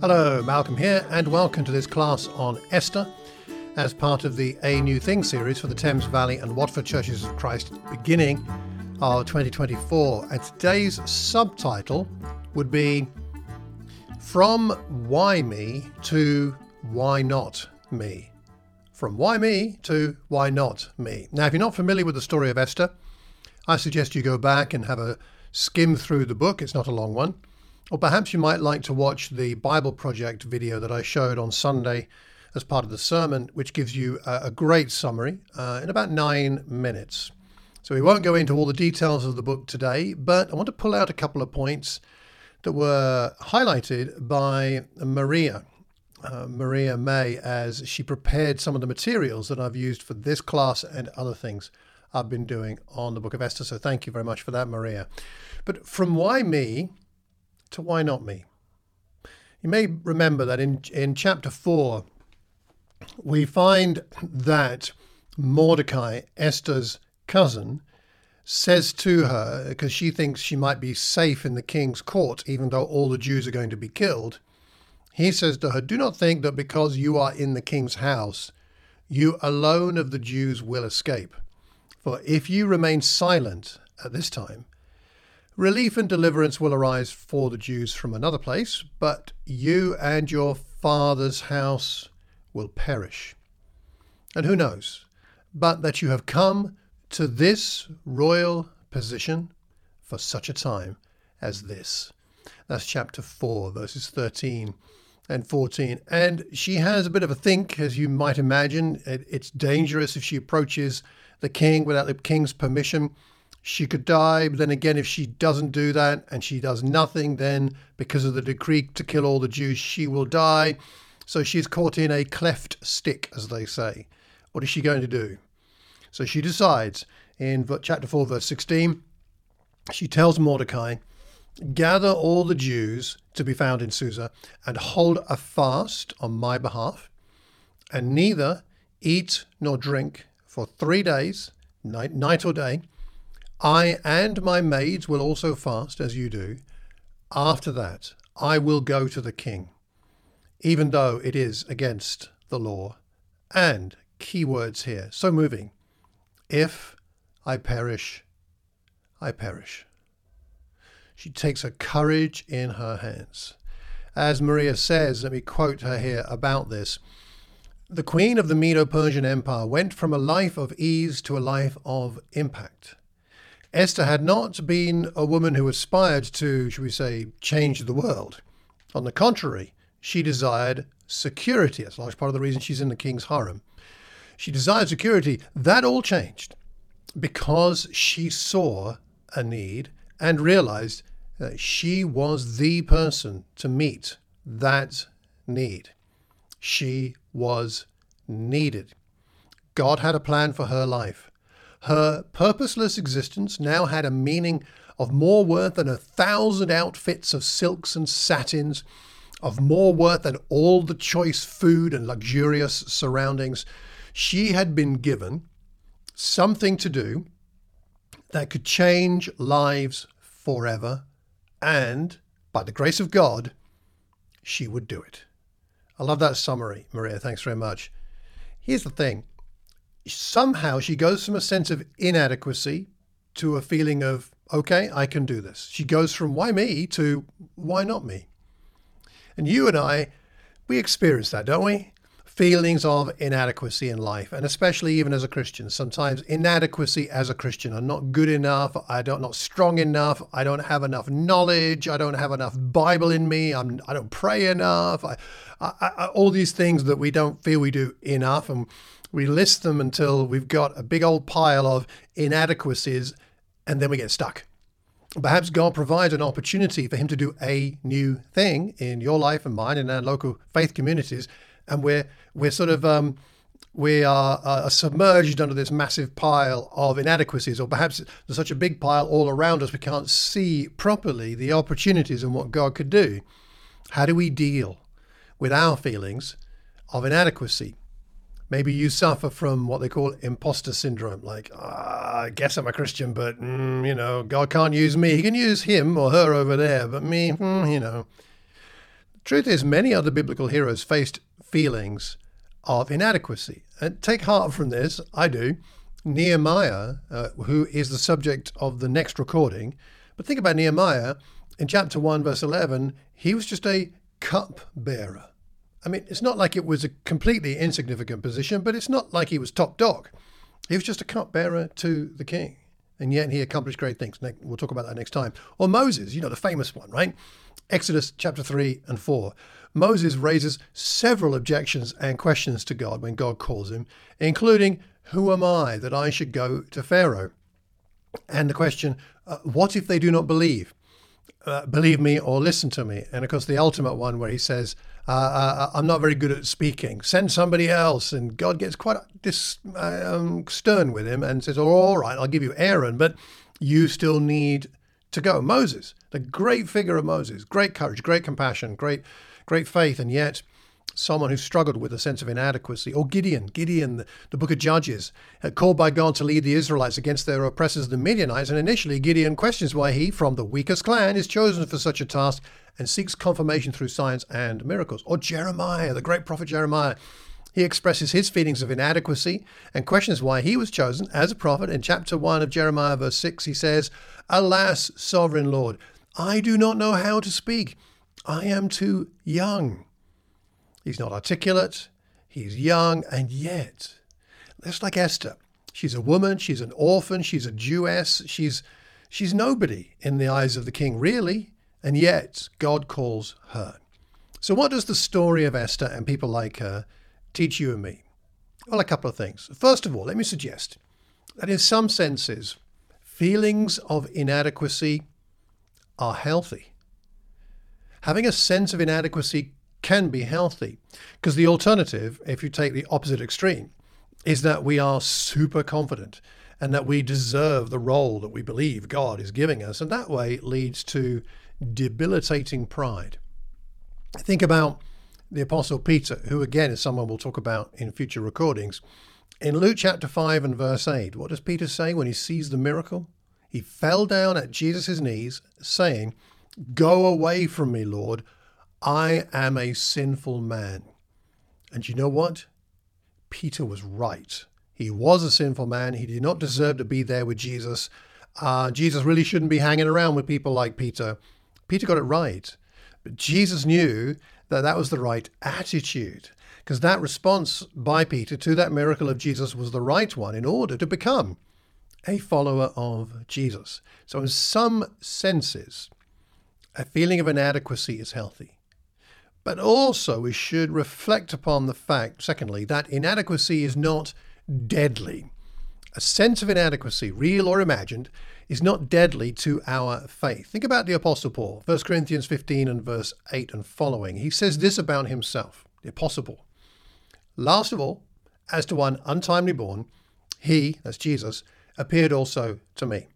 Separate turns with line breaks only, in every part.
Hello, Malcolm here, and welcome to this class on Esther as part of the A New Thing series for the Thames Valley and Watford Churches of Christ beginning of 2024. And today's subtitle would be From Why Me to Why Not Me. From Why Me to Why Not Me. Now, if you're not familiar with the story of Esther, I suggest you go back and have a skim through the book. It's not a long one. Or perhaps you might like to watch the Bible Project video that I showed on Sunday as part of the sermon, which gives you a, great summary uh, in about nine minutes. So we won't go into all the details of the book today, but I want to pull out a couple of points that were highlighted by Maria, uh, Maria May, as she prepared some of the materials that I've used for this class and other things I've been doing on the book of Esther. So thank you very much for that, Maria. But from why me to why not me? You may remember that in, in chapter 4, we find that Mordecai, Esther's cousin, says to her, because she thinks she might be safe in the king's court, even though all the Jews are going to be killed, he says to her, Do not think that because you are in the king's house, you alone of the Jews will escape. For if you remain silent at this time, relief and deliverance will arise for the Jews from another place, but you and your father's house will perish. And who knows, but that you have come to this royal position for such a time as this. That's chapter 4, verses 13 and 14. And she has a bit of a think, as you might imagine. It's dangerous if she approaches the king without the king's permission. She could die, but then again, if she doesn't do that and she does nothing, then because of the decree to kill all the Jews, she will die. So she's caught in a cleft stick, as they say. What is she going to do? So she decides in chapter 4, verse 16, she tells Mordecai, Gather all the Jews to be found in Susa and hold a fast on my behalf, and neither eat nor drink for three days, night, night or day. I and my maids will also fast as you do. After that, I will go to the king, even though it is against the law. And key words here, so moving. If I perish, I perish. She takes her courage in her hands. As Maria says, let me quote her here about this. The queen of the Medo Persian Empire went from a life of ease to a life of impact. Esther had not been a woman who aspired to, should we say, change the world. On the contrary, she desired security. That's a large part of the reason she's in the king's harem. She desired security. That all changed because she saw a need and realized that she was the person to meet that need. She was needed. God had a plan for her life. Her purposeless existence now had a meaning of more worth than a thousand outfits of silks and satins, of more worth than all the choice food and luxurious surroundings. She had been given something to do that could change lives forever, and by the grace of God, she would do it. I love that summary, Maria. Thanks very much. Here's the thing somehow she goes from a sense of inadequacy to a feeling of, okay, I can do this. She goes from why me to why not me? And you and I, we experience that, don't we? Feelings of inadequacy in life, and especially even as a Christian. Sometimes inadequacy as a Christian. I'm not good enough. I don't not strong enough. I don't have enough knowledge. I don't have enough Bible in me. I'm I don't pray enough. I, I, I, all these things that we don't feel we do enough, and we list them until we've got a big old pile of inadequacies, and then we get stuck. Perhaps God provides an opportunity for Him to do a new thing in your life and mine and our local faith communities and we're we're sort of um, we are uh, submerged under this massive pile of inadequacies, or perhaps there's such a big pile all around us we can't see properly the opportunities and what God could do. How do we deal with our feelings of inadequacy? Maybe you suffer from what they call imposter syndrome, like, ah, I guess I'm a Christian, but, mm, you know, God can't use me. He can use him or her over there, but me, mm, you know. truth is, many other biblical heroes faced feelings of inadequacy. And take heart from this, I do. Nehemiah, uh, who is the subject of the next recording, but think about Nehemiah in chapter 1, verse 11, he was just a cup bearer. I mean, it's not like it was a completely insignificant position, but it's not like he was top dog. He was just a cup bearer to the king. And yet he accomplished great things. We'll talk about that next time. Or Moses, you know, the famous one, right? Exodus chapter 3 and 4. Moses raises several objections and questions to God when God calls him, including, Who am I that I should go to Pharaoh? And the question, uh, What if they do not believe? Uh, believe me or listen to me. And of course, the ultimate one where he says, uh, uh, I'm not very good at speaking. Send somebody else. And God gets quite dis, um, stern with him and says, oh, All right, I'll give you Aaron, but you still need to go. Moses, the great figure of Moses, great courage, great compassion, great, great faith, and yet someone who struggled with a sense of inadequacy. Or Gideon, Gideon, the, the book of Judges, uh, called by God to lead the Israelites against their oppressors, the Midianites. And initially, Gideon questions why he, from the weakest clan, is chosen for such a task and seeks confirmation through signs and miracles. Or Jeremiah, the great prophet Jeremiah. He expresses his feelings of inadequacy and questions why he was chosen as a prophet. In chapter 1 of Jeremiah, verse 6, he says, Alas, sovereign Lord, I do not know how to speak. I am too young. He's not articulate, he's young, and yet, just like Esther, she's a woman, she's an orphan, she's a Jewess, she's she's nobody in the eyes of the king, really, and yet God calls her. So, what does the story of Esther and people like her teach you and me? Well, a couple of things. First of all, let me suggest that in some senses, feelings of inadequacy are healthy. Having a sense of inadequacy can be healthy. Because the alternative, if you take the opposite extreme, is that we are super confident and that we deserve the role that we believe God is giving us. And that way leads to debilitating pride. Think about the Apostle Peter, who again is someone we'll talk about in future recordings. In Luke chapter 5 and verse 8, what does Peter say when he sees the miracle? He fell down at Jesus' knees, saying, Go away from me, Lord, I am a sinful man. And you know what? Peter was right. He was a sinful man. He did not deserve to be there with Jesus. Uh, Jesus really shouldn't be hanging around with people like Peter. Peter got it right. But Jesus knew that that was the right attitude because that response by Peter to that miracle of Jesus was the right one in order to become a follower of Jesus. So, in some senses, a feeling of inadequacy is healthy. But also, we should reflect upon the fact, secondly, that inadequacy is not deadly. A sense of inadequacy, real or imagined, is not deadly to our faith. Think about the Apostle Paul, 1 Corinthians 15 and verse 8 and following. He says this about himself, the Apostle Paul. Last of all, as to one untimely born, he, that's Jesus, appeared also to me.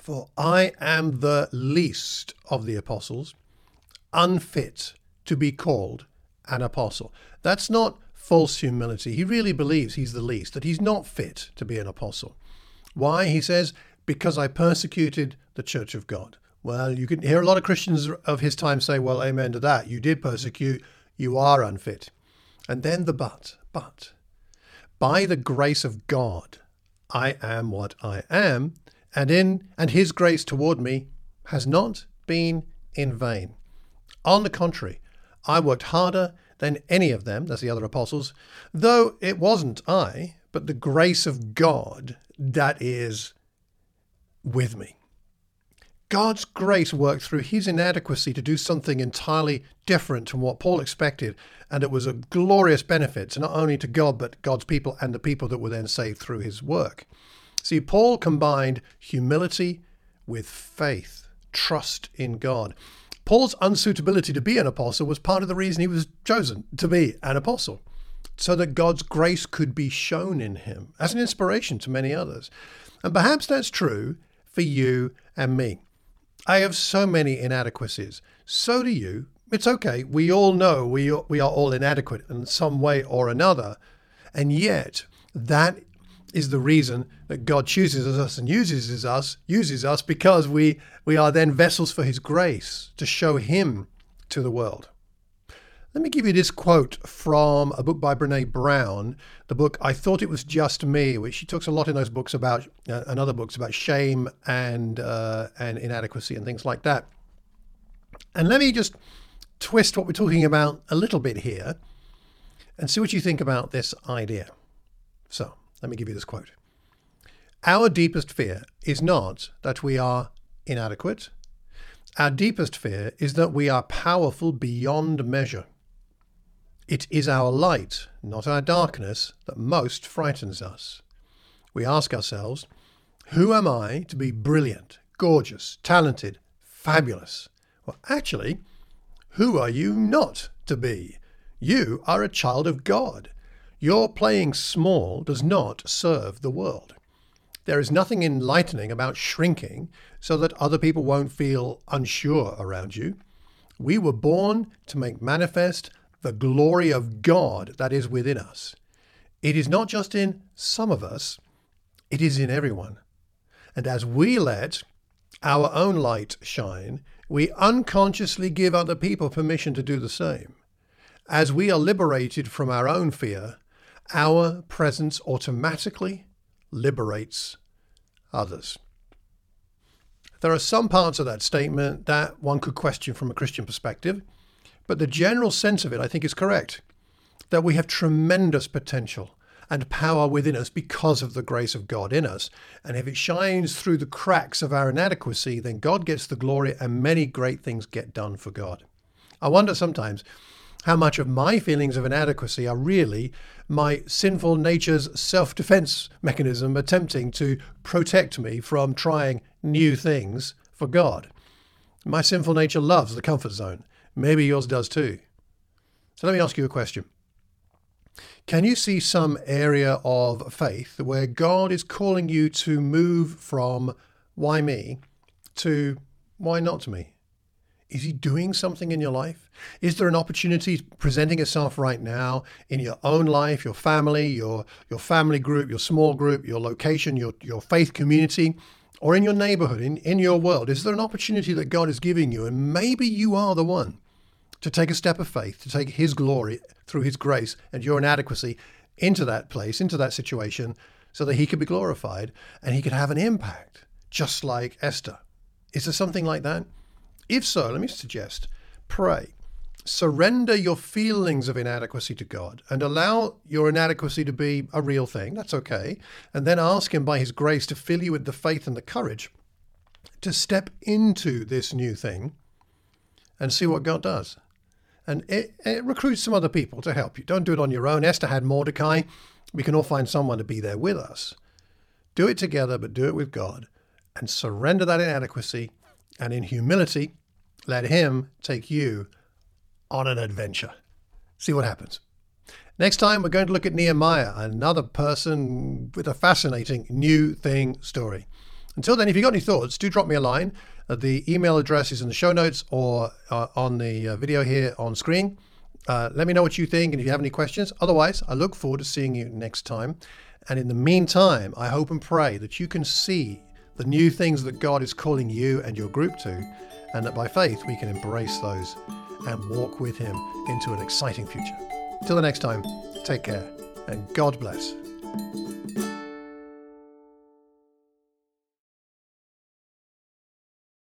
For I am the least of the apostles, unfit to be called an apostle. That's not false humility. He really believes he's the least, that he's not fit to be an apostle. Why? He says, because I persecuted the church of God. Well, you can hear a lot of Christians of his time say, well, amen to that. You did persecute, you are unfit. And then the but, but. By the grace of God, I am what I am, and in and his grace toward me has not been in vain. On the contrary, I worked harder than any of them, that's the other apostles, though it wasn't I, but the grace of God that is with me. God's grace worked through his inadequacy to do something entirely different from what Paul expected, and it was a glorious benefit to not only to God, but God's people and the people that were then saved through his work. See, Paul combined humility with faith, trust in God. Paul's unsuitability to be an apostle was part of the reason he was chosen to be an apostle, so that God's grace could be shown in him as an inspiration to many others. And perhaps that's true for you and me. I have so many inadequacies. So do you. It's okay. We all know we, we are all inadequate in some way or another. And yet, that is the reason that God chooses us and uses us, uses us because we, we are then vessels for his grace to show him to the world. Let me give you this quote from a book by Brene Brown, the book I Thought It Was Just Me, which she talks a lot in those books about, uh, and other books about shame and, uh, and inadequacy and things like that. And let me just twist what we're talking about a little bit here and see what you think about this idea. So, let me give you this quote Our deepest fear is not that we are inadequate. Our deepest fear is that we are powerful beyond measure. It is our light, not our darkness, that most frightens us. We ask ourselves, who am I to be brilliant, gorgeous, talented, fabulous? Well, actually, who are you not to be? You are a child of God. Your playing small does not serve the world. There is nothing enlightening about shrinking so that other people won't feel unsure around you. We were born to make manifest the glory of God that is within us. It is not just in some of us, it is in everyone. And as we let our own light shine, we unconsciously give other people permission to do the same. As we are liberated from our own fear, our presence automatically liberates others. There are some parts of that statement that one could question from a Christian perspective. But the general sense of it, I think, is correct that we have tremendous potential and power within us because of the grace of God in us. And if it shines through the cracks of our inadequacy, then God gets the glory and many great things get done for God. I wonder sometimes how much of my feelings of inadequacy are really my sinful nature's self defense mechanism attempting to protect me from trying new things for God. My sinful nature loves the comfort zone. Maybe yours does too. So let me ask you a question. Can you see some area of faith where God is calling you to move from why me to why not me? Is he doing something in your life? Is there an opportunity presenting itself right now in your own life, your family, your, your family group, your small group, your location, your, your faith community, or in your neighborhood, in, in your world? Is there an opportunity that God is giving you? And maybe you are the one to take a step of faith, to take His glory through His grace and your inadequacy into that place, into that situation, so that He could be glorified and He could have an impact, just like Esther. Is there something like that? If so, let me suggest pray. Surrender your feelings of inadequacy to God and allow your inadequacy to be a real thing. That's okay. And then ask Him by His grace to fill you with the faith and the courage to step into this new thing and see what God does and it, it, recruits some other people to help you. Don't do it on your own. Esther had Mordecai. We can all find someone to be there with us. Do it together, but do it with God and surrender that inadequacy. And in humility, let Him take you on an adventure. See what happens. Next time, we're going to look at Nehemiah, another person with a fascinating new thing story. Until then, if you've got any thoughts, do drop me a line. Uh, the email address is in the show notes or uh, on the uh, video here on screen. Uh, let me know what you think and if you have any questions. Otherwise, I look forward to seeing you next time. And in the meantime, I hope and pray that you can see the new things that God is calling you and your group to, and that by faith we can embrace those and walk with Him into an exciting future. Till the next time, take care and God bless.